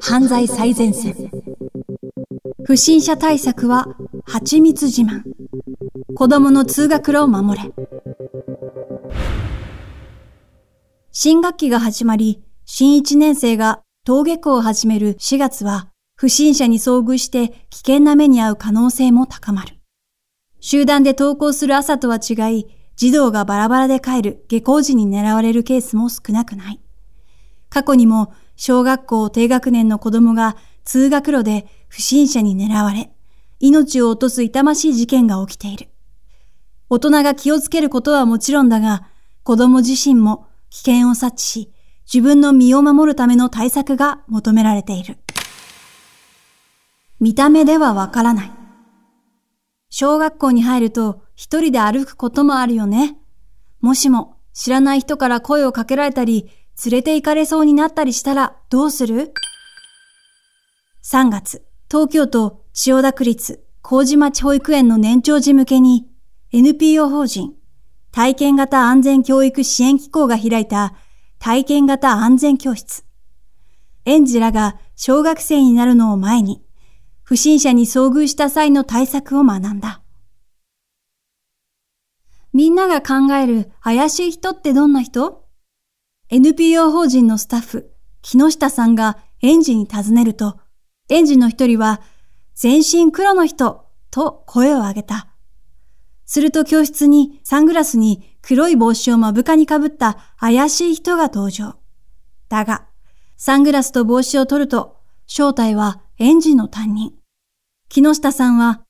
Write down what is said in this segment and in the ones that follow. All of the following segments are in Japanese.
犯罪最前線。不審者対策は蜂蜜自慢。子供の通学路を守れ。新学期が始まり、新1年生が登下校を始める4月は、不審者に遭遇して危険な目に遭う可能性も高まる。集団で登校する朝とは違い、児童がバラバラで帰る下校時に狙われるケースも少なくない。過去にも小学校低学年の子供が通学路で不審者に狙われ、命を落とす痛ましい事件が起きている。大人が気をつけることはもちろんだが、子供自身も危険を察知し、自分の身を守るための対策が求められている。見た目ではわからない。小学校に入ると一人で歩くこともあるよね。もしも知らない人から声をかけられたり、連れて行かれそうになったりしたらどうする ?3 月、東京都千代田区立麹町保育園の年長児向けに NPO 法人体験型安全教育支援機構が開いた体験型安全教室。園児らが小学生になるのを前に不審者に遭遇した際の対策を学んだ。みんなが考える怪しい人ってどんな人？?NPO 法人のスタッフ、木下さんが園児に尋ねると、園児の一人は、全身黒の人と声を上げた。すると教室にサングラスに黒い帽子を目深にかぶった怪しい人が登場。だが、サングラスと帽子を取ると、正体は園児の担任。木下さんは、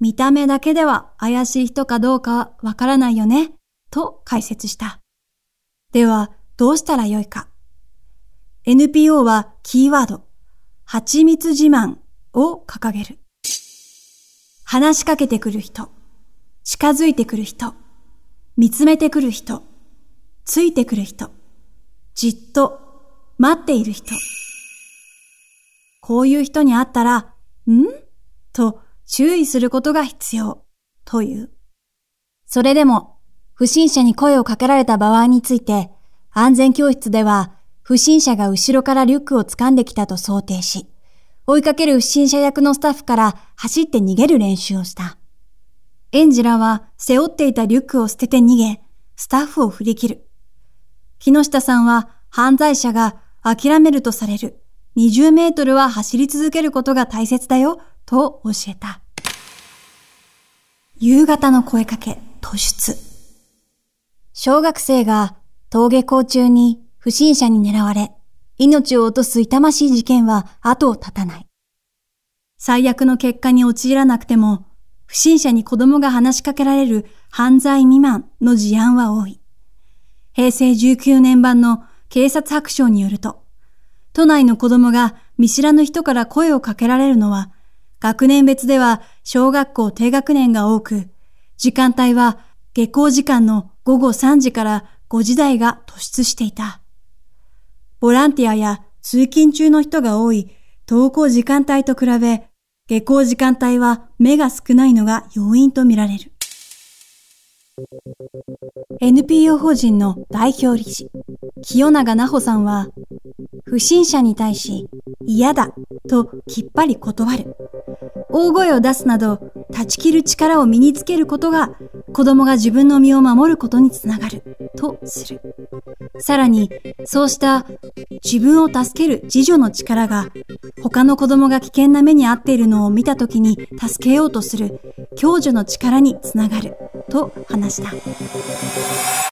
見た目だけでは怪しい人かどうかわからないよね、と解説した。では、どうしたらよいか。NPO はキーワード、蜂蜜自慢を掲げる。話しかけてくる人、近づいてくる人、見つめてくる人、ついてくる人、じっと待っている人。こういう人に会ったら、ん？と注意することが必要という。それでも、不審者に声をかけられた場合について、安全教室では、不審者が後ろからリュックを掴んできたと想定し、追いかける不審者役のスタッフから走って逃げる練習をした。園児らは背負っていたリュックを捨てて逃げ、スタッフを振り切る。木下さんは犯罪者が諦めるとされる20メートルは走り続けることが大切だよと教えた。夕方の声かけ、突出。小学生が登下校中に不審者に狙われ、命を落とす痛ましい事件は後を絶たない。最悪の結果に陥らなくても、不審者に子供が話しかけられる犯罪未満の事案は多い。平成19年版の警察白書によると、都内の子供が見知らぬ人から声をかけられるのは学年別では小学校低学年が多く、時間帯は下校時間の午後3時から5時台が突出していた。ボランティアや通勤中の人が多い登校時間帯と比べ、下校時間帯は目が少ないのが要因とみられる。NPO 法人の代表理事、清永奈穂さんは、不審者に対し嫌だときっぱり断る。大声を出すなど断ち切る力を身につけることが子供が自分の身を守ることにつながるとする。さらに、そうした自分を助ける自助の力が他の子供が危険な目に遭っているのを見た時に助けようとする共助の力につながると話した。